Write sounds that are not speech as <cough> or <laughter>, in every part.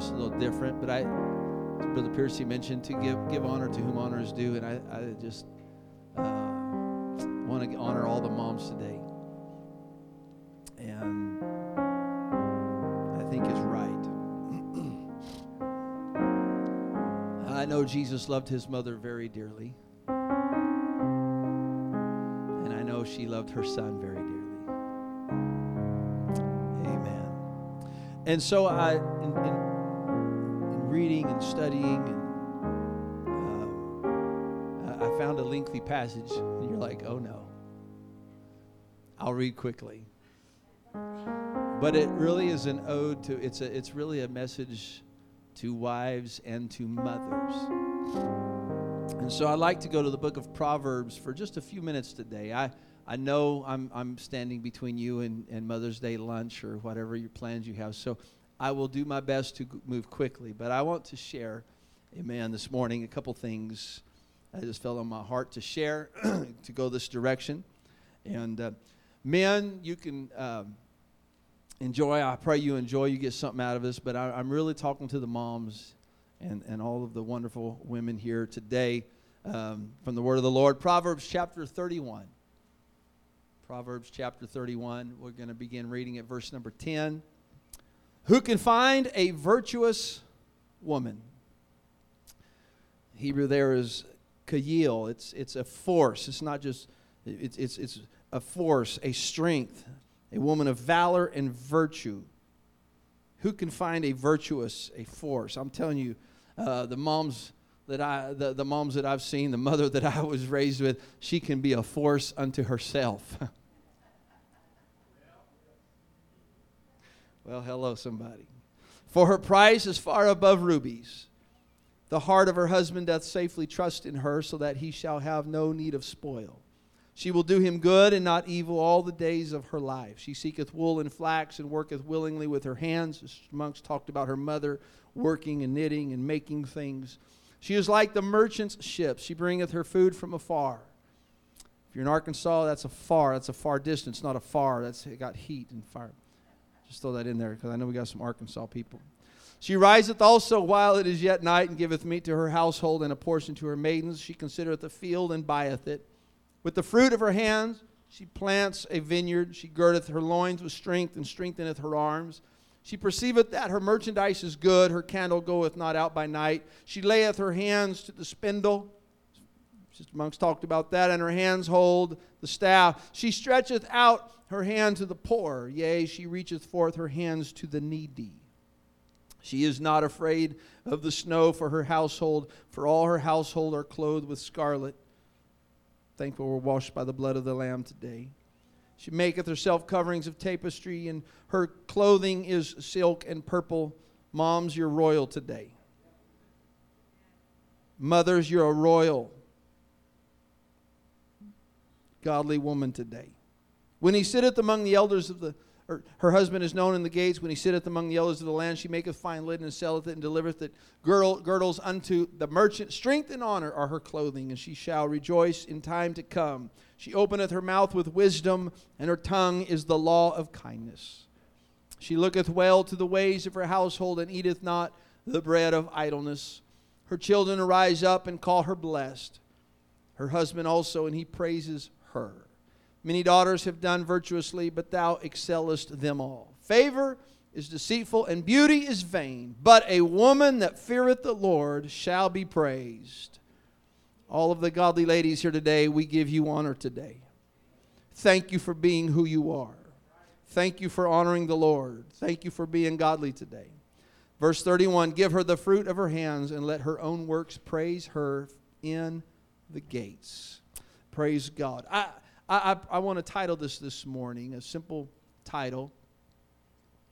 service a little different, but I, Brother Piercy mentioned, to give give honor to whom honor is due, and I, I just uh, want to honor all the moms today, and I think is right. I know Jesus loved his mother very dearly, and I know she loved her son very dearly. Amen. And so I, in, in reading and studying, and um, I found a lengthy passage, and you're like, oh no. I'll read quickly. But it really is an ode to it's a it's really a message to wives and to mothers. And so I'd like to go to the book of Proverbs for just a few minutes today. I, I know I'm, I'm standing between you and, and Mother's Day lunch or whatever your plans you have. So I will do my best to move quickly. But I want to share, amen, this morning a couple things I just felt on my heart to share <clears throat> to go this direction. And uh, men, you can. Um, enjoy. I pray you enjoy. You get something out of this. But I, I'm really talking to the moms and, and all of the wonderful women here today um, from the Word of the Lord. Proverbs chapter 31. Proverbs chapter 31. We're going to begin reading at verse number 10. Who can find a virtuous woman? Hebrew there is kayil. It's, it's a force. It's not just, it's, it's, it's a force, a strength, a woman of valor and virtue. Who can find a virtuous, a force? I'm telling you, uh, the moms that I, the, the moms that I've seen, the mother <laughs> that I was raised with, she can be a force unto herself. <laughs> well, hello, somebody. For her price is far above rubies. The heart of her husband doth safely trust in her, so that he shall have no need of spoil. She will do him good and not evil all the days of her life. She seeketh wool and flax and worketh willingly with her hands. Monks talked about her mother working and knitting and making things. She is like the merchant's ship. She bringeth her food from afar. If you're in Arkansas, that's a far. That's a far distance, not a far. That's it got heat and fire. Just throw that in there because I know we got some Arkansas people. She riseth also while it is yet night and giveth meat to her household and a portion to her maidens. She considereth the field and buyeth it. With the fruit of her hands she plants a vineyard. She girdeth her loins with strength and strengtheneth her arms. She perceiveth that her merchandise is good. Her candle goeth not out by night. She layeth her hands to the spindle. Sister Monks talked about that. And her hands hold the staff. She stretcheth out her hand to the poor. Yea, she reacheth forth her hands to the needy. She is not afraid of the snow for her household, for all her household are clothed with scarlet. Thankful we're washed by the blood of the Lamb today. She maketh herself coverings of tapestry, and her clothing is silk and purple. Moms, you're royal today. Mothers, you're a royal, godly woman today. When he sitteth among the elders of the or her husband is known in the gates when he sitteth among the elders of the land. She maketh fine linen and selleth it and delivereth it girdle, girdles unto the merchant. Strength and honor are her clothing, and she shall rejoice in time to come. She openeth her mouth with wisdom, and her tongue is the law of kindness. She looketh well to the ways of her household, and eateth not the bread of idleness. Her children arise up and call her blessed. Her husband also, and he praises her. Many daughters have done virtuously, but thou excellest them all. Favor is deceitful, and beauty is vain, but a woman that feareth the Lord shall be praised. All of the godly ladies here today, we give you honor today. Thank you for being who you are. Thank you for honoring the Lord. Thank you for being godly today. Verse 31 Give her the fruit of her hands, and let her own works praise her in the gates. Praise God. I, I, I, want to title this this morning, a simple title.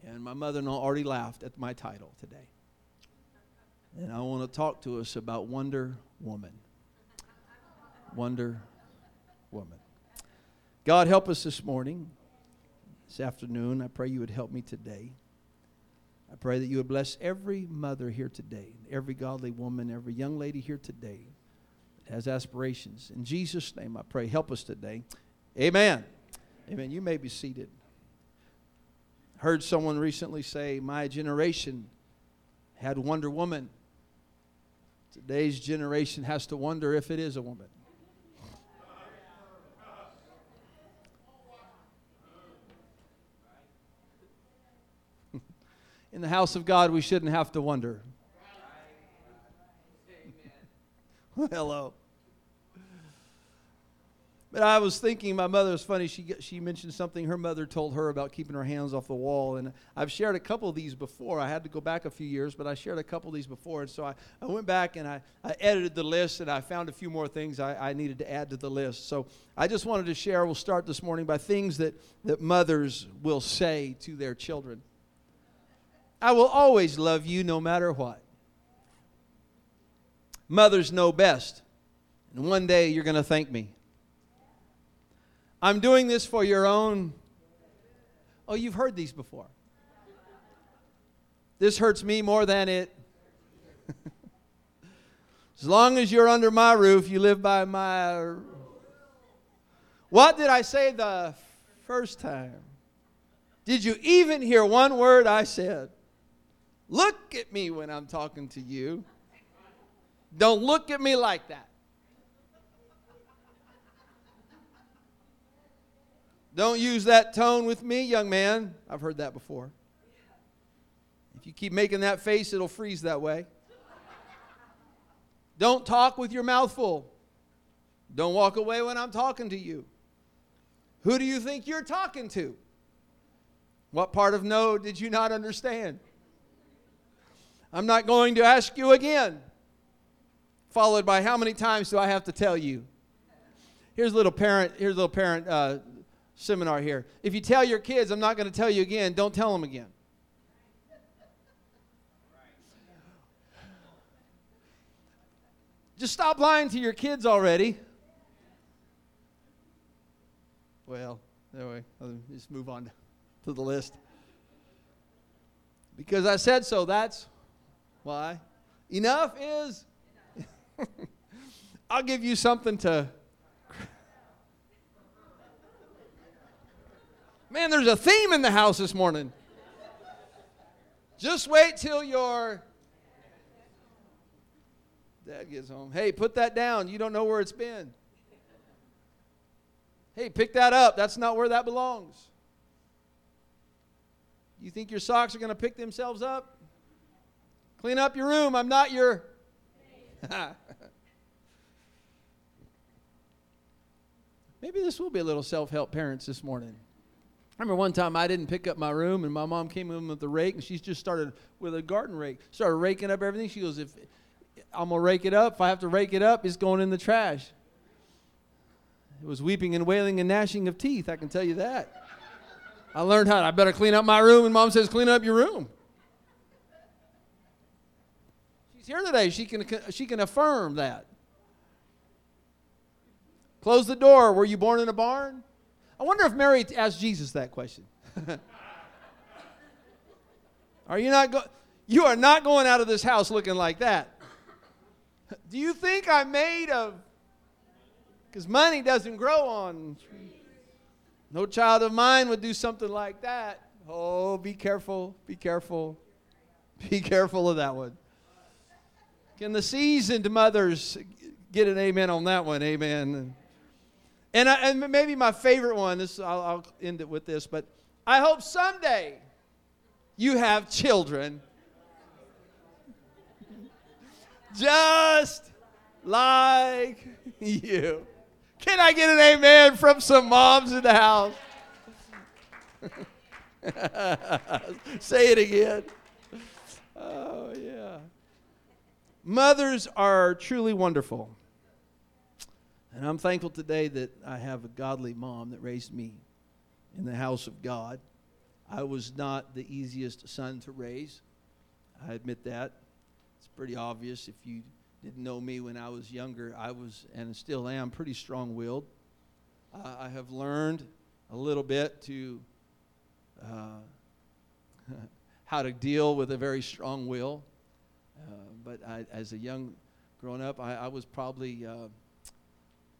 And my mother in law already laughed at my title today. And I want to talk to us about Wonder Woman. Wonder Woman. God, help us this morning, this afternoon. I pray you would help me today. I pray that you would bless every mother here today, every godly woman, every young lady here today has aspirations. In Jesus' name, I pray, help us today. Amen. Amen. You may be seated. Heard someone recently say, My generation had Wonder Woman. Today's generation has to wonder if it is a woman. <laughs> In the house of God, we shouldn't have to wonder. <laughs> Hello. But I was thinking, my mother was funny. She, she mentioned something her mother told her about keeping her hands off the wall. And I've shared a couple of these before. I had to go back a few years, but I shared a couple of these before. And so I, I went back and I, I edited the list and I found a few more things I, I needed to add to the list. So I just wanted to share, we'll start this morning by things that, that mothers will say to their children. I will always love you no matter what. Mothers know best. And one day you're going to thank me. I'm doing this for your own. Oh, you've heard these before. This hurts me more than it. <laughs> as long as you're under my roof, you live by my. What did I say the first time? Did you even hear one word I said? Look at me when I'm talking to you. Don't look at me like that. Don't use that tone with me, young man. I've heard that before. If you keep making that face, it'll freeze that way. Don't talk with your mouth full. Don't walk away when I'm talking to you. Who do you think you're talking to? What part of no did you not understand? I'm not going to ask you again. Followed by how many times do I have to tell you? Here's a little parent. Here's a little parent uh, seminar here. If you tell your kids, I'm not going to tell you again, don't tell them again. Just stop lying to your kids already. Well, anyway, I'll just move on to the list. Because I said so, that's why. Enough is. <laughs> I'll give you something to Man, there's a theme in the house this morning. Just wait till your dad gets home. Hey, put that down. You don't know where it's been. Hey, pick that up. That's not where that belongs. You think your socks are going to pick themselves up? Clean up your room. I'm not your. <laughs> <laughs> Maybe this will be a little self help parents this morning. I remember one time I didn't pick up my room, and my mom came in with the rake, and she just started with a garden rake, started raking up everything. She goes, "If I'm gonna rake it up, if I have to rake it up, it's going in the trash." It was weeping and wailing and gnashing of teeth. I can tell you that. I learned how. I better clean up my room, and mom says, "Clean up your room." She's here today. She can she can affirm that. Close the door. Were you born in a barn? I wonder if Mary asked Jesus that question. <laughs> are you not go- you are not going out of this house looking like that. Do you think I'm made of because money doesn't grow on. No child of mine would do something like that. Oh, be careful, be careful. <laughs> Be careful of that one. Can the seasoned mothers get an amen on that one? Amen. And, I, and maybe my favorite one, this, I'll, I'll end it with this, but I hope someday you have children just like you. Can I get an amen from some moms in the house? <laughs> Say it again. Oh, yeah. Mothers are truly wonderful. And I'm thankful today that I have a godly mom that raised me in the house of God. I was not the easiest son to raise. I admit that. It's pretty obvious if you didn't know me when I was younger. I was, and still am, pretty strong willed. Uh, I have learned a little bit to uh, <laughs> how to deal with a very strong will. Uh, but I, as a young grown up, I, I was probably uh,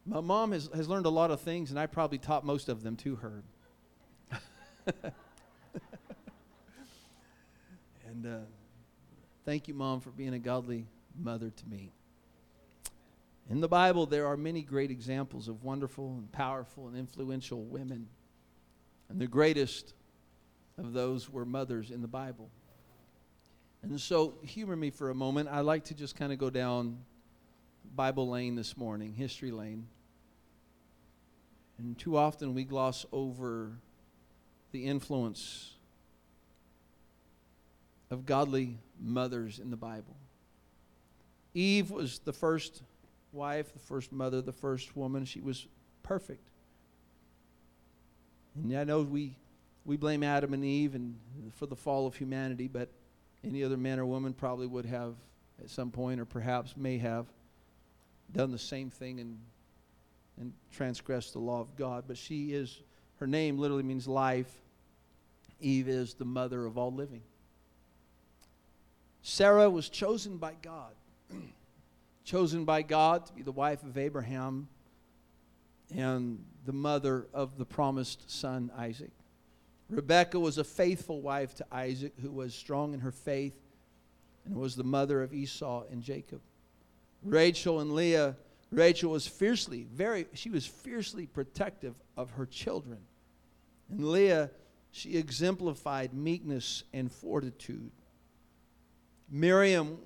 my mom has, has learned a lot of things, and I probably taught most of them to her. <laughs> and uh, Thank you, Mom, for being a godly mother to me. In the Bible, there are many great examples of wonderful and powerful and influential women. And the greatest of those were mothers in the Bible. And so, humor me for a moment. I like to just kind of go down Bible lane this morning, history lane. And too often we gloss over the influence of godly mothers in the Bible. Eve was the first wife, the first mother, the first woman. She was perfect. And I know we, we blame Adam and Eve and for the fall of humanity, but any other man or woman probably would have at some point, or perhaps may have, done the same thing and, and transgressed the law of God. But she is, her name literally means life. Eve is the mother of all living. Sarah was chosen by God. <clears throat> chosen by God to be the wife of Abraham and the mother of the promised son Isaac. Rebekah was a faithful wife to Isaac who was strong in her faith and was the mother of Esau and Jacob. Rachel and Leah, Rachel was fiercely, very, she was fiercely protective of her children. And Leah, she exemplified meekness and fortitude. Miriam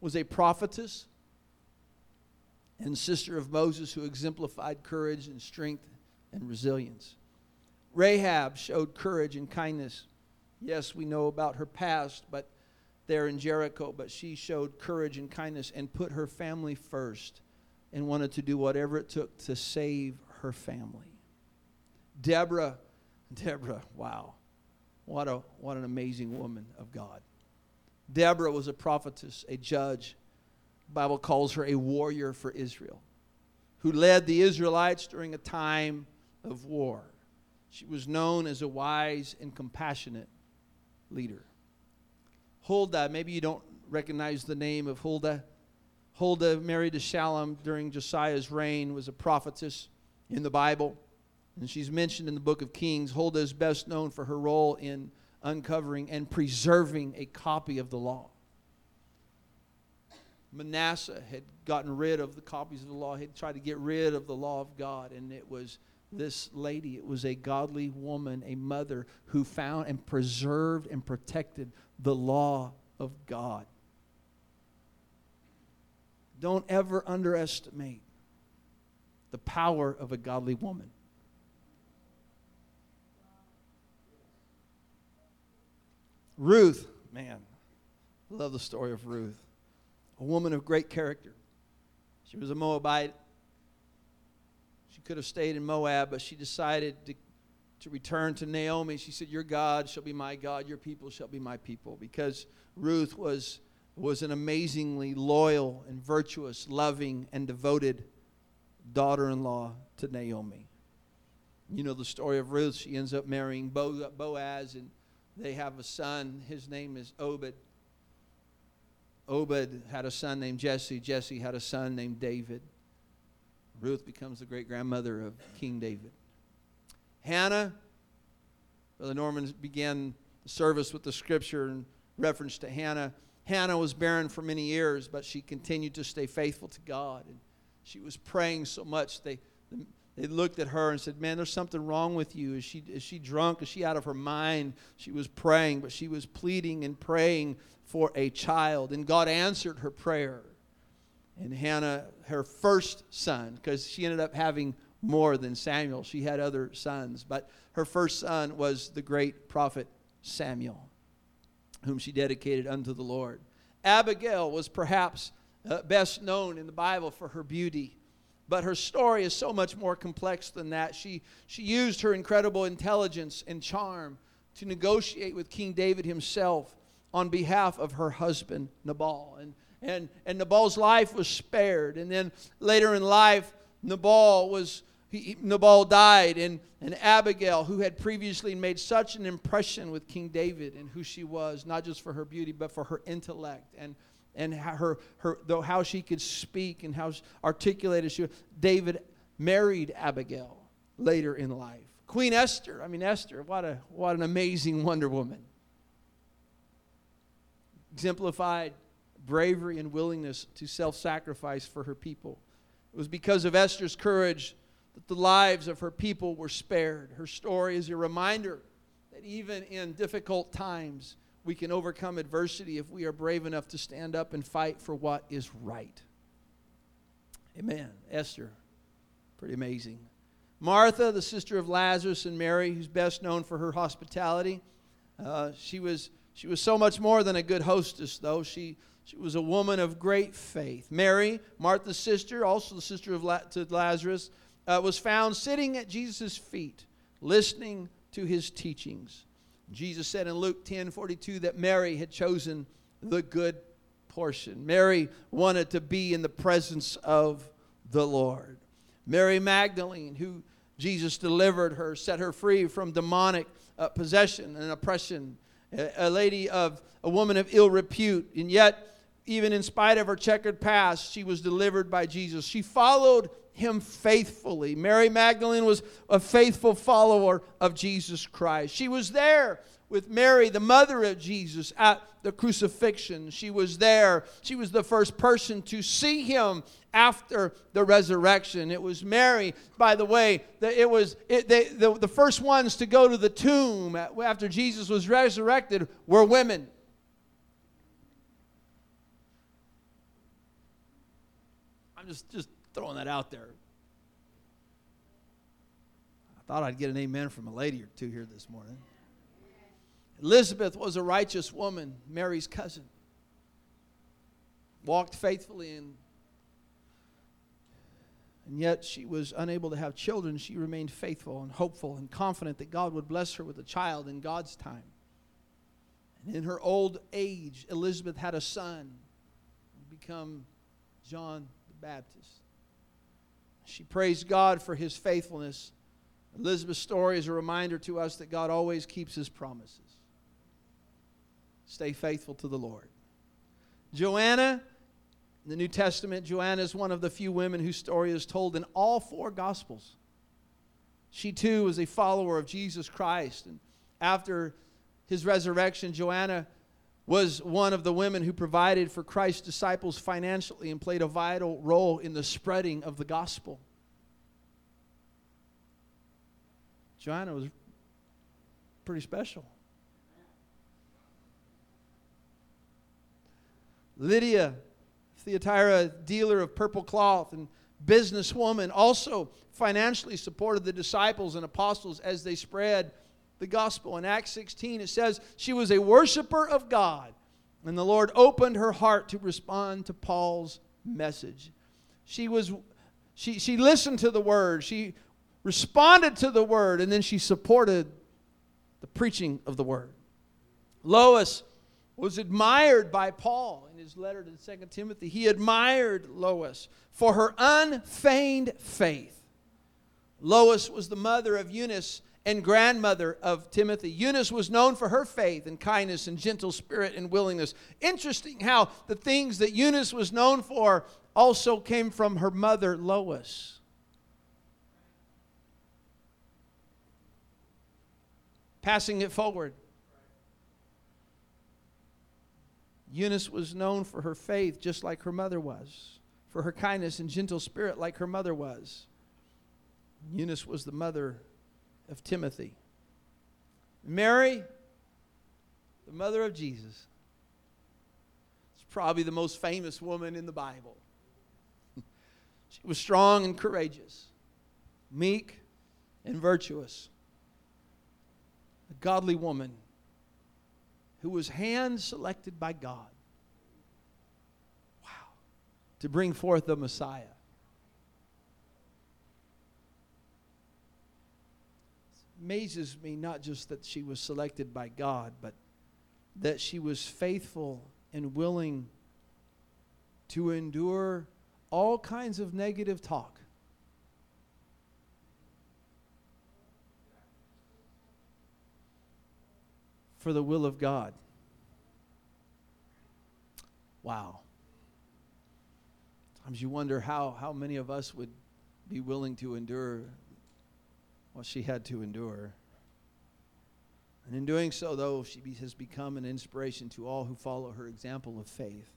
was a prophetess and sister of Moses who exemplified courage and strength and resilience. Rahab showed courage and kindness. Yes, we know about her past, but there in Jericho, but she showed courage and kindness and put her family first and wanted to do whatever it took to save her family. Deborah, Deborah, wow. What a what an amazing woman of God. Deborah was a prophetess, a judge. The Bible calls her a warrior for Israel, who led the Israelites during a time of war. She was known as a wise and compassionate leader. Huldah, maybe you don't recognize the name of Huldah. Huldah, married to Shallum during Josiah's reign, was a prophetess in the Bible. And she's mentioned in the book of Kings. Huldah is best known for her role in uncovering and preserving a copy of the law. Manasseh had gotten rid of the copies of the law. He had tried to get rid of the law of God, and it was this lady. It was a godly woman, a mother, who found and preserved and protected the law of God. Don't ever underestimate the power of a godly woman. Ruth, man, I love the story of Ruth. A woman of great character. She was a Moabite. She could have stayed in Moab, but she decided to, to return to Naomi. She said, Your God shall be my God, your people shall be my people. Because Ruth was, was an amazingly loyal and virtuous, loving and devoted daughter in law to Naomi. You know the story of Ruth. She ends up marrying Boaz, and they have a son. His name is Obed. Obed had a son named Jesse. Jesse had a son named David. Ruth becomes the great grandmother of King David. Hannah, Brother Norman began the service with the scripture in reference to Hannah. Hannah was barren for many years, but she continued to stay faithful to God. And she was praying so much. They, they looked at her and said, Man, there's something wrong with you. Is she, is she drunk? Is she out of her mind? She was praying, but she was pleading and praying for a child. And God answered her prayer. And Hannah, her first son, because she ended up having more than Samuel, she had other sons, but her first son was the great prophet Samuel, whom she dedicated unto the Lord. Abigail was perhaps uh, best known in the Bible for her beauty but her story is so much more complex than that. She, she used her incredible intelligence and charm to negotiate with King David himself on behalf of her husband, Nabal. And, and, and Nabal's life was spared. And then later in life, Nabal was. He, Nabal died, and, and Abigail, who had previously made such an impression with King David and who she was, not just for her beauty, but for her intellect and and her, her though how she could speak and how articulated she was. David married Abigail later in life. Queen Esther, I mean Esther, what a what an amazing Wonder Woman. exemplified bravery and willingness to self sacrifice for her people. It was because of Esther's courage that the lives of her people were spared. Her story is a reminder that even in difficult times, we can overcome adversity if we are brave enough to stand up and fight for what is right. Amen. Esther, pretty amazing. Martha, the sister of Lazarus and Mary, who's best known for her hospitality. Uh, she, was, she was so much more than a good hostess, though. She, she was a woman of great faith. Mary, Martha's sister, also the sister of La- to Lazarus, uh, was found sitting at Jesus' feet, listening to his teachings. Jesus said in Luke 10 42 that Mary had chosen the good portion. Mary wanted to be in the presence of the Lord. Mary Magdalene, who Jesus delivered her, set her free from demonic uh, possession and oppression. A, a lady of a woman of ill repute, and yet, even in spite of her checkered past, she was delivered by Jesus. She followed him faithfully. Mary Magdalene was a faithful follower of Jesus Christ. She was there with Mary, the mother of Jesus, at the crucifixion. She was there. She was the first person to see him after the resurrection. It was Mary, by the way, that it was it, they, the, the first ones to go to the tomb after Jesus was resurrected were women. I'm just, just throwing that out there. I thought I'd get an amen from a lady or two here this morning. Elizabeth was a righteous woman, Mary's cousin. Walked faithfully and and yet she was unable to have children. She remained faithful and hopeful and confident that God would bless her with a child in God's time. And in her old age, Elizabeth had a son, become John the Baptist. She praised God for his faithfulness. Elizabeth's story is a reminder to us that God always keeps his promises. Stay faithful to the Lord. Joanna, in the New Testament, Joanna is one of the few women whose story is told in all four Gospels. She too was a follower of Jesus Christ. And after his resurrection, Joanna was one of the women who provided for Christ's disciples financially and played a vital role in the spreading of the gospel. Joanna was pretty special. Lydia, Thyatira, dealer of purple cloth and businesswoman, also financially supported the disciples and apostles as they spread the gospel. In Acts 16, it says she was a worshiper of God, and the Lord opened her heart to respond to Paul's message. She was she, she listened to the word, she responded to the word, and then she supported the preaching of the word. Lois was admired by Paul in his letter to 2 Timothy. He admired Lois for her unfeigned faith. Lois was the mother of Eunice and grandmother of Timothy. Eunice was known for her faith and kindness and gentle spirit and willingness. Interesting how the things that Eunice was known for also came from her mother, Lois. Passing it forward. Eunice was known for her faith just like her mother was, for her kindness and gentle spirit like her mother was. Eunice was the mother of Timothy. Mary, the mother of Jesus, is probably the most famous woman in the Bible. <laughs> she was strong and courageous, meek and virtuous, a godly woman who was hand selected by God. Wow. To bring forth the Messiah. Amazes me not just that she was selected by God, but that she was faithful and willing to endure all kinds of negative talk. for the will of God. Wow. Sometimes you wonder how, how many of us would be willing to endure what she had to endure. And in doing so, though, she has become an inspiration to all who follow her example of faith.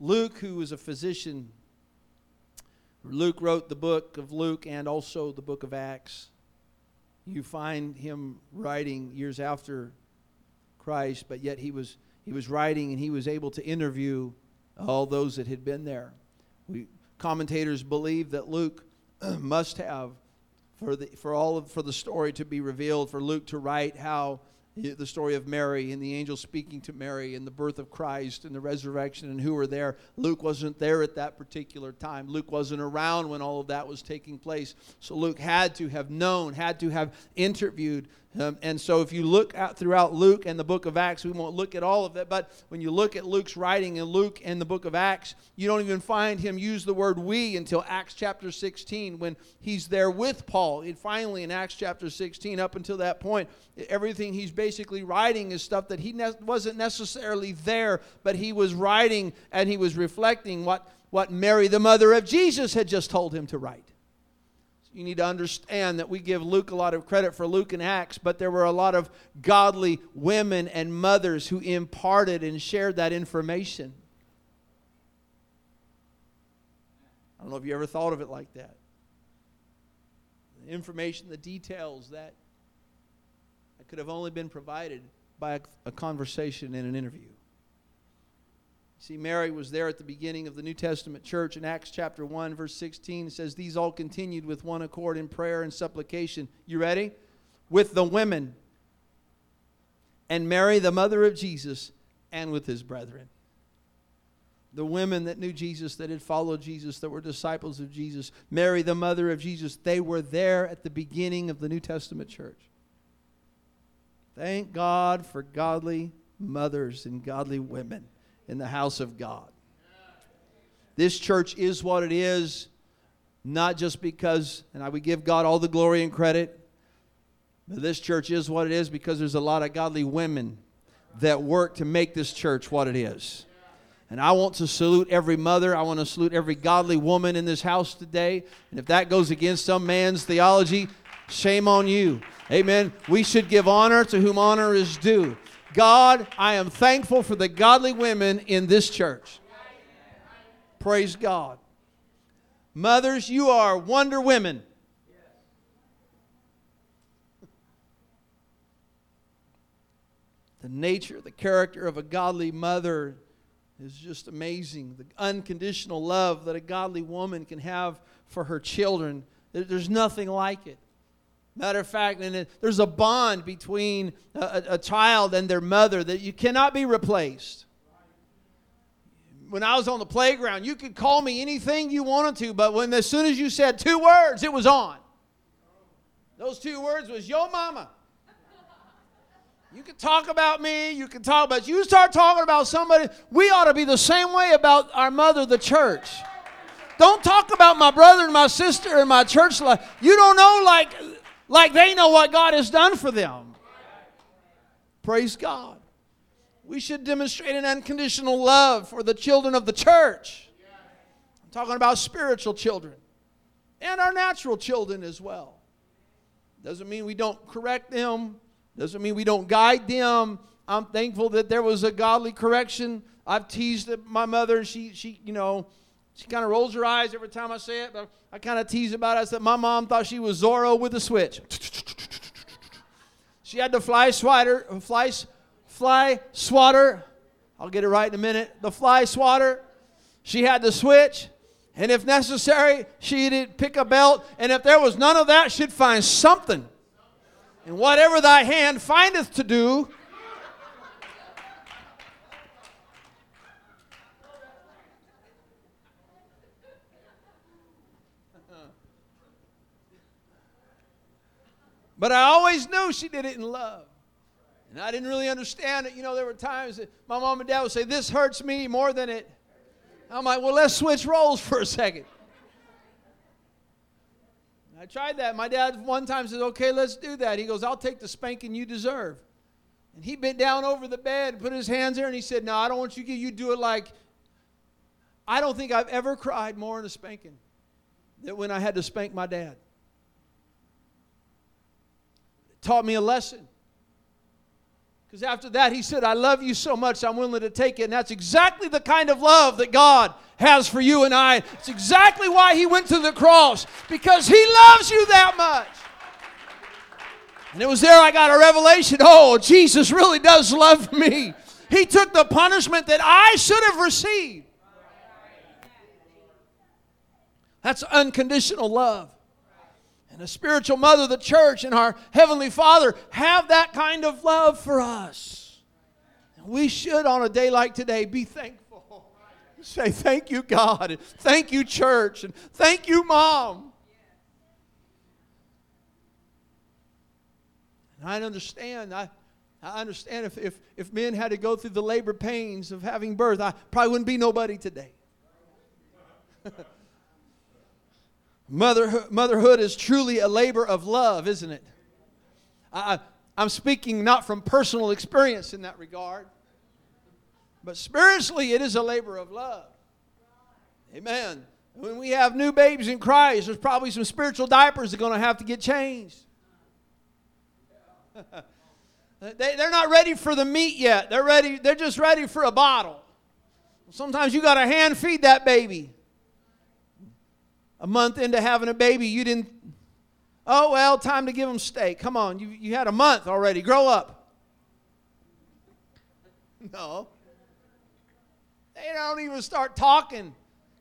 Luke, who was a physician, Luke wrote the book of Luke and also the book of Acts. You find him writing years after Christ, but yet he was, he was writing and he was able to interview all those that had been there. We, commentators believe that Luke <clears throat> must have, for, the, for all of, for the story to be revealed, for Luke to write how the story of Mary and the angel speaking to Mary and the birth of Christ and the resurrection and who were there. Luke wasn't there at that particular time. Luke wasn't around when all of that was taking place. So Luke had to have known, had to have interviewed um, and so, if you look at throughout Luke and the book of Acts, we won't look at all of it, but when you look at Luke's writing in Luke and the book of Acts, you don't even find him use the word we until Acts chapter 16 when he's there with Paul. And finally, in Acts chapter 16, up until that point, everything he's basically writing is stuff that he ne- wasn't necessarily there, but he was writing and he was reflecting what, what Mary, the mother of Jesus, had just told him to write you need to understand that we give Luke a lot of credit for Luke and Acts, but there were a lot of godly women and mothers who imparted and shared that information. I don't know if you ever thought of it like that. The information, the details that, could have only been provided by a, a conversation in an interview. See, Mary was there at the beginning of the New Testament church in Acts chapter 1, verse 16. It says, These all continued with one accord in prayer and supplication. You ready? With the women, and Mary, the mother of Jesus, and with his brethren. The women that knew Jesus, that had followed Jesus, that were disciples of Jesus, Mary, the mother of Jesus, they were there at the beginning of the New Testament church. Thank God for godly mothers and godly women in the house of God. This church is what it is, not just because, and I would give God all the glory and credit, but this church is what it is because there's a lot of godly women that work to make this church what it is. And I want to salute every mother. I want to salute every godly woman in this house today. And if that goes against some man's theology, shame on you. Amen. We should give honor to whom honor is due. God, I am thankful for the godly women in this church. Praise God. Mothers, you are wonder women. The nature, the character of a godly mother is just amazing. The unconditional love that a godly woman can have for her children, there's nothing like it. Matter of fact, and there's a bond between a, a, child and their mother that you cannot be replaced. When I was on the playground, you could call me anything you wanted to, but when as soon as you said two words, it was on. Those two words was yo mama. You can talk about me, you can talk about you start talking about somebody, we ought to be the same way about our mother, the church. Don't talk about my brother and my sister and my church life. You don't know like like they know what God has done for them. Praise God. We should demonstrate an unconditional love for the children of the church. I'm talking about spiritual children and our natural children as well. Doesn't mean we don't correct them, doesn't mean we don't guide them. I'm thankful that there was a godly correction. I've teased my mother, and she, she, you know, she kind of rolls her eyes every time I say it, but I kind of tease about it. I said, My mom thought she was Zorro with a switch. She had the fly swatter, fly, fly swatter. I'll get it right in a minute. The fly swatter. She had the switch. And if necessary, she'd pick a belt. And if there was none of that, she'd find something. And whatever thy hand findeth to do, But I always knew she did it in love. And I didn't really understand it. You know, there were times that my mom and dad would say, This hurts me more than it. I'm like, Well, let's switch roles for a second. I tried that. My dad one time said, Okay, let's do that. He goes, I'll take the spanking you deserve. And he bent down over the bed, and put his hands there, and he said, No, I don't want you to you do it like. I don't think I've ever cried more in a spanking than when I had to spank my dad taught me a lesson. Because after that, he said, I love you so much, I'm willing to take it. And that's exactly the kind of love that God has for you and I. It's exactly why he went to the cross, because he loves you that much. And it was there I got a revelation oh, Jesus really does love me. He took the punishment that I should have received. That's unconditional love. And a spiritual mother, the church, and our Heavenly Father have that kind of love for us. And we should, on a day like today, be thankful. Say, Thank you, God. And thank you, church. And thank you, Mom. And I understand. I, I understand if, if, if men had to go through the labor pains of having birth, I probably wouldn't be nobody today. <laughs> Motherhood, motherhood is truly a labor of love, isn't it? I, I'm speaking not from personal experience in that regard, but spiritually, it is a labor of love. Amen. When we have new babies in Christ, there's probably some spiritual diapers that are going to have to get changed. <laughs> they, they're not ready for the meat yet. They're ready, they're just ready for a bottle. Sometimes you got to hand feed that baby a month into having a baby, you didn't, oh, well, time to give them steak. Come on, you, you had a month already. Grow up. <laughs> No. They don't even start talking.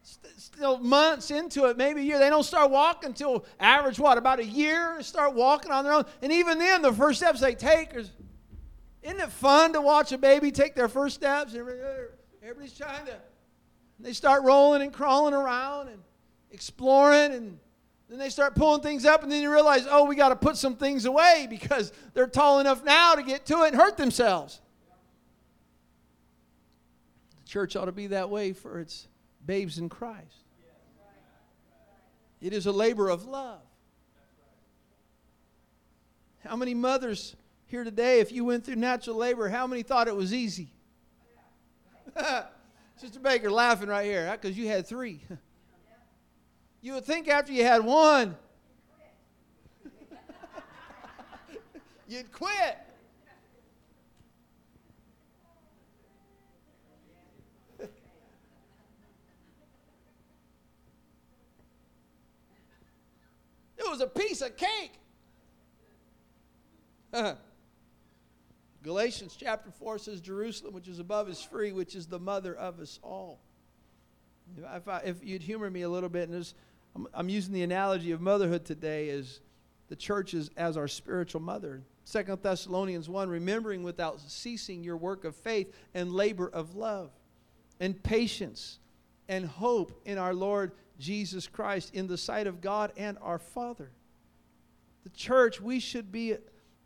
Still months into it, maybe a year. They don't start walking until average, what, about a year? Start walking on their own. And even then, the first steps they take is, isn't it fun to watch a baby take their first steps? Everybody's trying to, they start rolling and crawling around and exploring and then they start pulling things up and then you realize oh we got to put some things away because they're tall enough now to get to it and hurt themselves. The church ought to be that way for its babes in christ. It is a labor of love. How many mothers here today if you went through natural labor how many thought it was easy? <laughs> Sister baker laughing right here because you had three <laughs> You would think after you had one, you'd quit. it was a piece of cake. <laughs> Galatians chapter 4 says, Jerusalem, which is above, is free, which is the mother of us all. If, I, if you'd humor me a little bit, and there's I'm, I'm using the analogy of motherhood today as the church is as our spiritual mother. Second Thessalonians 1 remembering without ceasing your work of faith and labor of love and patience and hope in our Lord Jesus Christ in the sight of God and our Father. The church, we should be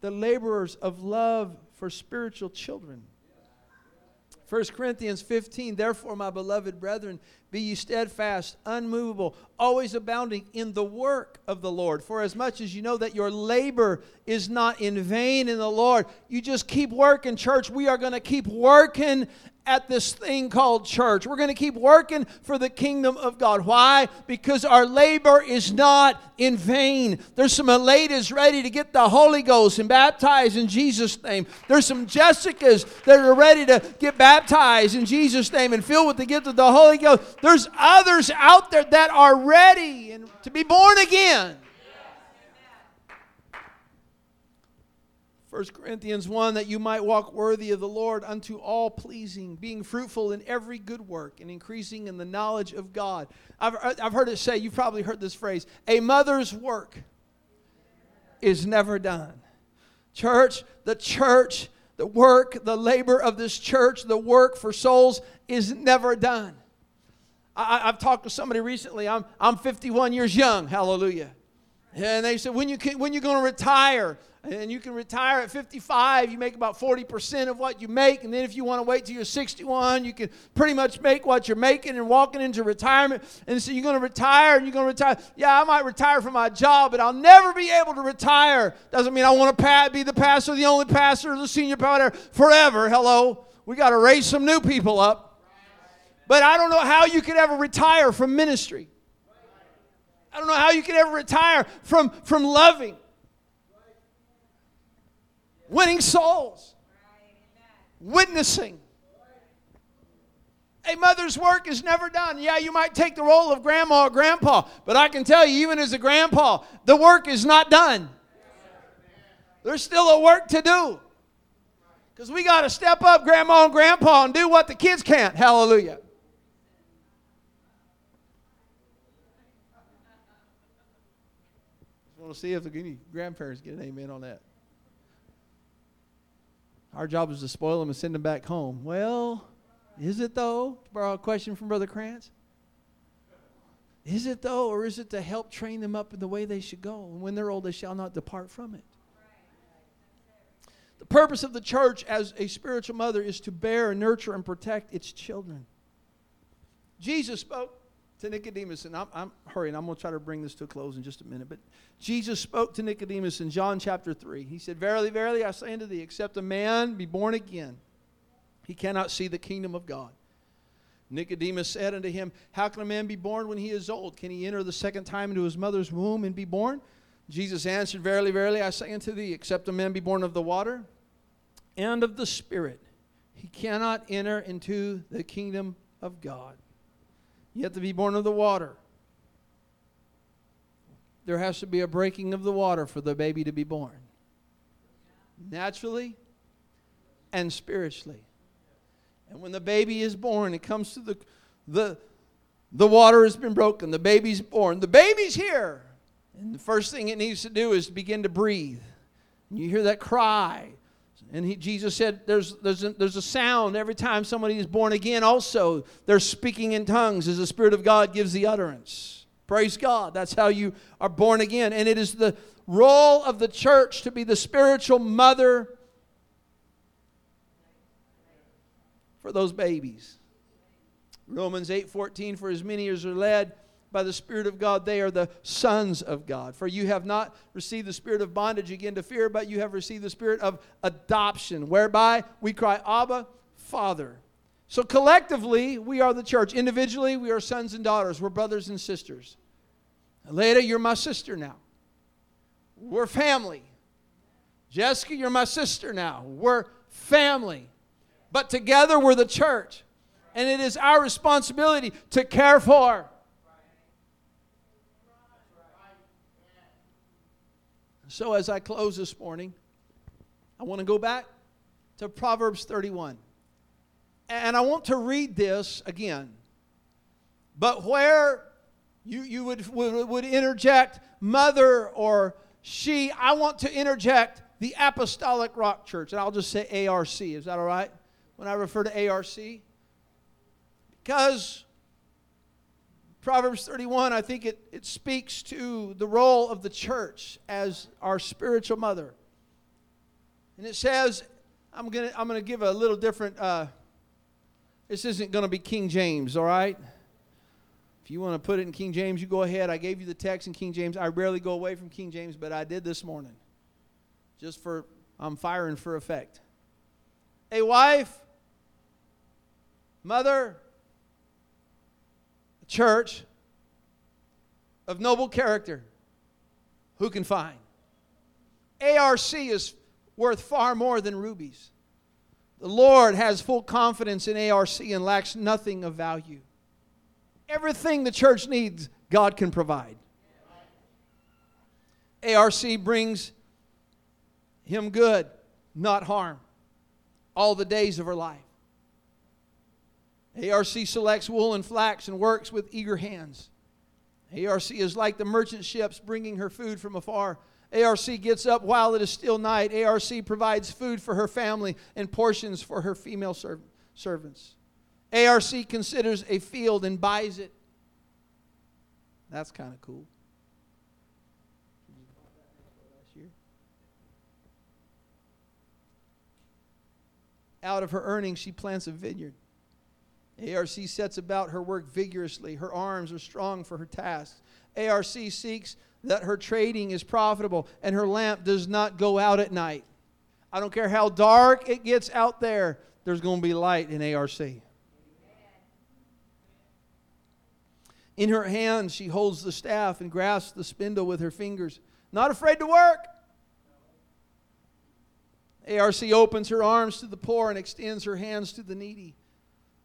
the laborers of love for spiritual children. 1 Corinthians 15, therefore, my beloved brethren, be ye steadfast, unmovable, always abounding in the work of the Lord. For as much as you know that your labor is not in vain in the Lord, you just keep working, church. We are going to keep working at this thing called church. We're going to keep working for the kingdom of God. Why? Because our labor is not in vain. There's some Aledas ready to get the Holy Ghost and baptized in Jesus' name. There's some Jessicas that are ready to get baptized in Jesus' name and filled with the gift of the Holy Ghost. There's others out there that are ready and to be born again. 1 Corinthians 1 that you might walk worthy of the Lord unto all pleasing, being fruitful in every good work and increasing in the knowledge of God. I've, I've heard it say, you've probably heard this phrase, a mother's work is never done. Church, the church, the work, the labor of this church, the work for souls is never done. I, have talked to somebody recently. I'm, I'm 51 years young. Hallelujah. And they said, when you can, when you going to retire? And you can retire at 55. You make about 40% of what you make. And then if you want to wait till you're 61, you can pretty much make what you're making and walking into retirement. And so you're going to retire and you're going to retire. Yeah, I might retire from my job, but I'll never be able to retire. Doesn't mean I want to be the pastor, the only pastor, the senior pastor forever. Hello. We got to raise some new people up. But I don't know how you could ever retire from ministry. I don't know how you could ever retire from, from loving winning souls. witnessing. A mother's work is never done. Yeah, you might take the role of grandma or grandpa, but I can tell you, even as a grandpa, the work is not done. There's still a work to do. Because we got to step up, grandma and grandpa, and do what the kids can't. Hallelujah. Just want to see if any grandparents get an amen on that. Our job is to spoil them and send them back home. Well, is it though? To Borrow a question from Brother Krantz. Is it though, or is it to help train them up in the way they should go? And when they're old, they shall not depart from it. The purpose of the church as a spiritual mother is to bear, nurture, and protect its children. Jesus spoke to Nicodemus, and I'm, I'm hurrying, I'm going to try to bring this to a close in just a minute. But Jesus spoke to Nicodemus in John chapter 3. He said, Verily, verily, I say unto thee, except a man be born again, he cannot see the kingdom of God. Nicodemus said unto him, How can a man be born when he is old? Can he enter the second time into his mother's womb and be born? Jesus answered, Verily, verily, I say unto thee, except a man be born of the water and of the Spirit, he cannot enter into the kingdom of God. You have to be born of the water. There has to be a breaking of the water for the baby to be born. Naturally and spiritually. And when the baby is born, it comes to the, the, the water has been broken. The baby's born. The baby's here. And the first thing it needs to do is begin to breathe. And you hear that cry. And he, Jesus said, there's, there's, a, there's a sound every time somebody is born again. Also, they're speaking in tongues as the Spirit of God gives the utterance. Praise God. That's how you are born again. And it is the role of the church to be the spiritual mother for those babies. Romans 8:14 for as many as are led by the Spirit of God, they are the sons of God. For you have not received the spirit of bondage again to fear, but you have received the spirit of adoption, whereby we cry, Abba, Father. So collectively, we are the church. Individually, we are sons and daughters. We're brothers and sisters. Leda, you're my sister now. We're family. Jessica, you're my sister now. We're family. But together we're the church. And it is our responsibility to care for. So, as I close this morning, I want to go back to Proverbs 31. And I want to read this again. But where you, you would, would, would interject mother or she, I want to interject the Apostolic Rock Church. And I'll just say ARC. Is that all right? When I refer to ARC? Because Proverbs 31, I think it, it speaks to the role of the church as our spiritual mother. And it says, I'm going to I'm gonna give a little different, uh, this isn't going to be King James, all right? If you want to put it in King James, you go ahead. I gave you the text in King James. I rarely go away from King James, but I did this morning. Just for, I'm firing for effect. A wife, mother, church of noble character, who can find? ARC is worth far more than rubies. The Lord has full confidence in ARC and lacks nothing of value. Everything the church needs, God can provide. ARC brings him good, not harm, all the days of her life. ARC selects wool and flax and works with eager hands. ARC is like the merchant ships bringing her food from afar. ARC gets up while it is still night. ARC provides food for her family and portions for her female serv- servants. ARC considers a field and buys it. That's kind of cool. Out of her earnings, she plants a vineyard. ARC sets about her work vigorously. Her arms are strong for her tasks. ARC seeks that her trading is profitable and her lamp does not go out at night. I don't care how dark it gets out there, there's going to be light in ARC. In her hand, she holds the staff and grasps the spindle with her fingers, not afraid to work. ARC opens her arms to the poor and extends her hands to the needy.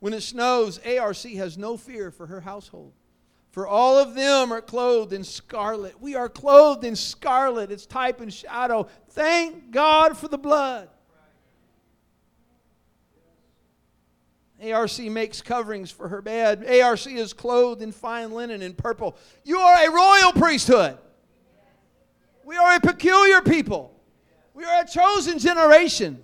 When it snows, ARC has no fear for her household. For all of them are clothed in scarlet. We are clothed in scarlet. It's type and shadow. Thank God for the blood. ARC makes coverings for her bed. ARC is clothed in fine linen and purple. You are a royal priesthood. We are a peculiar people. We are a chosen generation.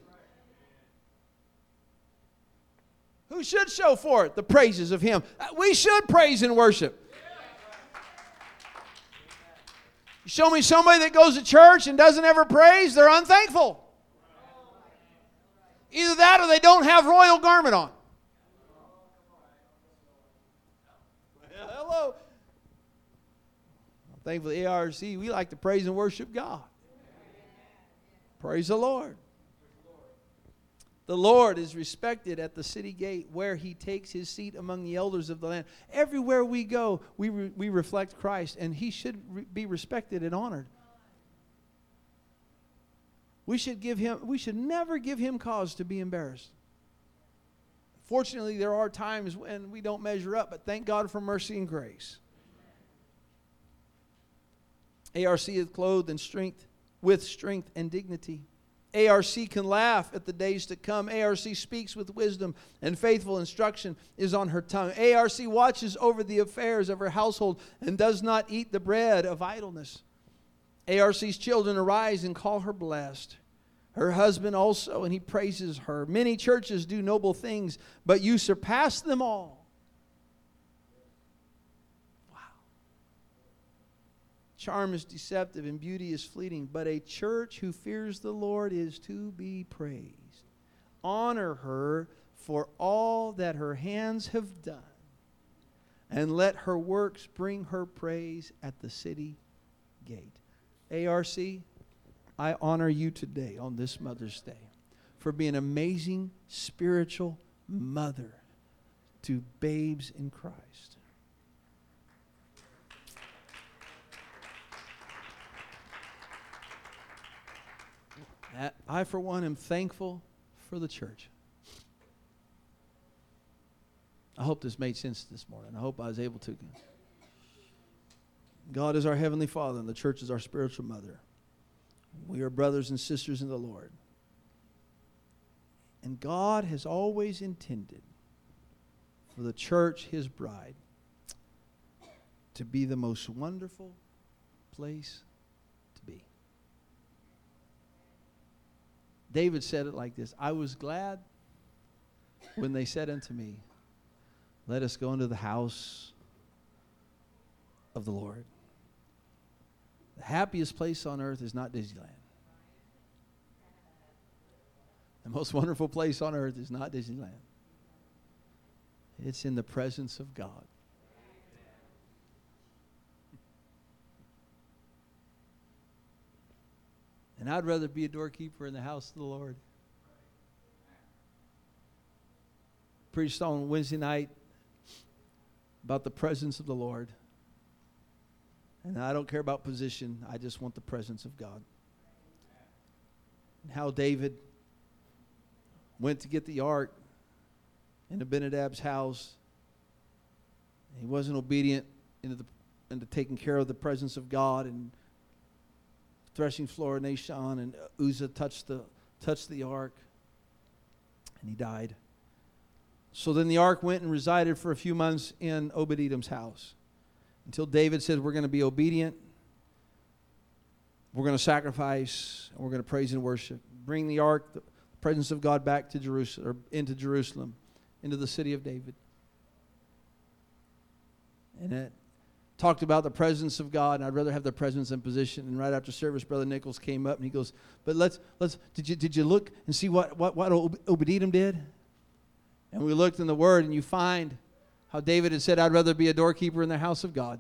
Who should show forth the praises of Him? Uh, we should praise and worship. Show me somebody that goes to church and doesn't ever praise, they're unthankful. Either that or they don't have royal garment on. Hello. I'm thankful the ARC, we like to praise and worship God. Praise the Lord. The Lord is respected at the city gate where he takes his seat among the elders of the land. Everywhere we go, we, re- we reflect Christ, and he should re- be respected and honored. We should give him we should never give him cause to be embarrassed. Fortunately, there are times when we don't measure up, but thank God for mercy and grace. ARC is clothed in strength with strength and dignity. ARC can laugh at the days to come. ARC speaks with wisdom, and faithful instruction is on her tongue. ARC watches over the affairs of her household and does not eat the bread of idleness. ARC's children arise and call her blessed. Her husband also, and he praises her. Many churches do noble things, but you surpass them all. Charm is deceptive and beauty is fleeting, but a church who fears the Lord is to be praised. Honor her for all that her hands have done, and let her works bring her praise at the city gate. ARC, I honor you today on this Mother's Day for being an amazing spiritual mother to babes in Christ. I, for one, am thankful for the church. I hope this made sense this morning. I hope I was able to. God is our Heavenly Father, and the church is our spiritual mother. We are brothers and sisters in the Lord. And God has always intended for the church, His bride, to be the most wonderful place David said it like this I was glad when they said unto me, Let us go into the house of the Lord. The happiest place on earth is not Disneyland. The most wonderful place on earth is not Disneyland. It's in the presence of God. And I'd rather be a doorkeeper in the house of the Lord. Preached on Wednesday night about the presence of the Lord. And I don't care about position, I just want the presence of God. And how David went to get the ark in Abinadab's house. He wasn't obedient into, the, into taking care of the presence of God and threshing floor, Nashon and Uzzah touched the, touched the ark, and he died. So then the ark went and resided for a few months in Obed Edom's house until David said, We're going to be obedient, we're going to sacrifice, and we're going to praise and worship. Bring the ark, the presence of God, back to Jerusalem, or into Jerusalem, into the city of David. And it talked about the presence of God, and I'd rather have the presence and position. And right after service, Brother Nichols came up and he goes, "But let's let's did you did you look and see what what what Obed-Edom did?" And we looked in the Word, and you find how David had said, "I'd rather be a doorkeeper in the house of God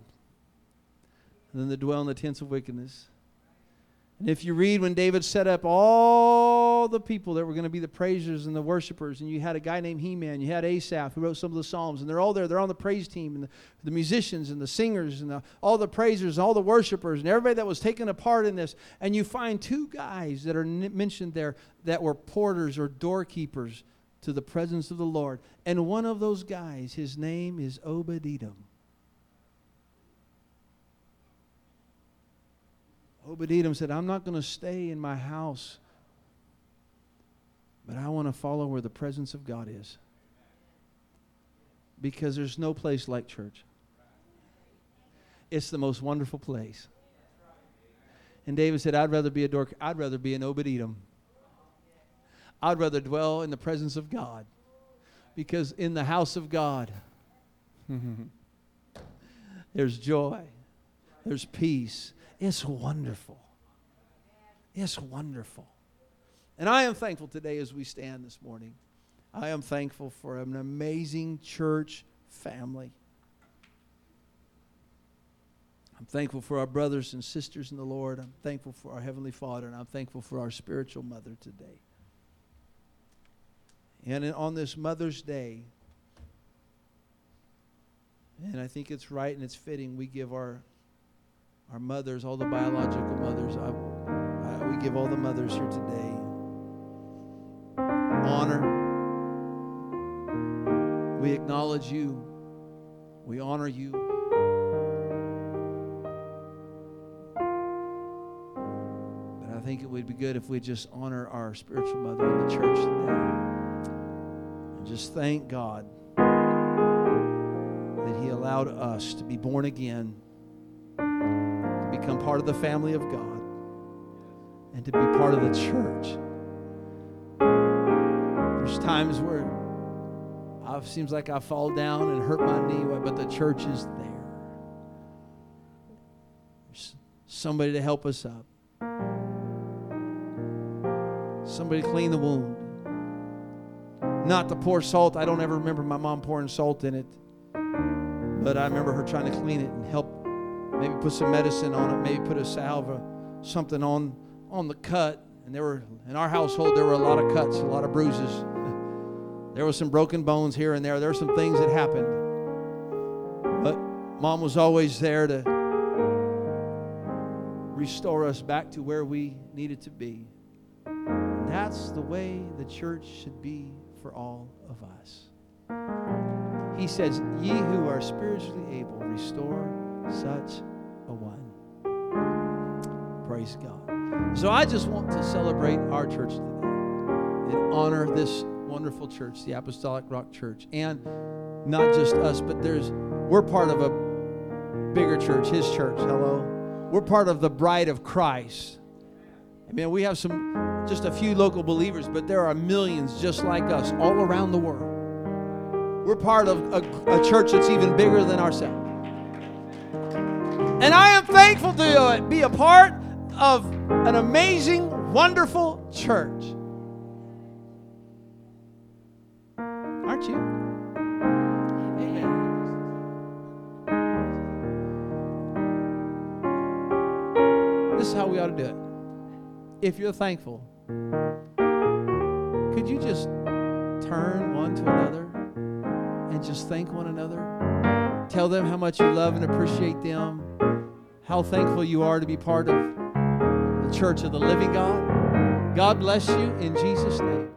than to dwell in the tents of wickedness." And if you read when David set up all the people that were going to be the praisers and the worshipers, and you had a guy named Heman, you had Asaph who wrote some of the Psalms, and they're all there. They're on the praise team, and the, the musicians and the singers and the, all the praisers and all the worshipers and everybody that was taking a part in this. And you find two guys that are n- mentioned there that were porters or doorkeepers to the presence of the Lord. And one of those guys, his name is Obed-Edom. Obed-Edom said, I'm not going to stay in my house, but I want to follow where the presence of God is. Because there's no place like church. It's the most wonderful place. And David said, I'd rather be a dork, I'd rather be an Obed-Edom. I'd rather dwell in the presence of God. Because in the house of God, <laughs> there's joy, there's peace, it's wonderful. It's wonderful. And I am thankful today as we stand this morning. I am thankful for an amazing church family. I'm thankful for our brothers and sisters in the Lord. I'm thankful for our Heavenly Father, and I'm thankful for our spiritual mother today. And on this Mother's Day, and I think it's right and it's fitting, we give our our mothers, all the biological mothers. I, I, we give all the mothers here today honor. We acknowledge you. We honor you. But I think it would be good if we just honor our spiritual mother in the church today. And just thank God that He allowed us to be born again become part of the family of God and to be part of the church. There's times where it seems like I fall down and hurt my knee, but the church is there. There's somebody to help us up, somebody to clean the wound. Not to pour salt. I don't ever remember my mom pouring salt in it, but I remember her trying to clean it and help maybe put some medicine on it, maybe put a salve or something on on the cut. And there were in our household there were a lot of cuts, a lot of bruises. <laughs> there were some broken bones here and there. There were some things that happened. But mom was always there to restore us back to where we needed to be. That's the way the church should be for all of us. He says, Ye who are spiritually able, restore such. Praise God. So I just want to celebrate our church today and honor this wonderful church, the Apostolic Rock Church, and not just us, but there's we're part of a bigger church, His church. Hello, we're part of the bride of Christ. I mean, we have some just a few local believers, but there are millions just like us all around the world. We're part of a, a church that's even bigger than ourselves. And I am thankful to be a part of an amazing, wonderful church. Aren't you? This is how we ought to do it. If you're thankful, could you just turn one to another and just thank one another? Tell them how much you love and appreciate them how thankful you are to be part of the church of the living God. God bless you in Jesus' name.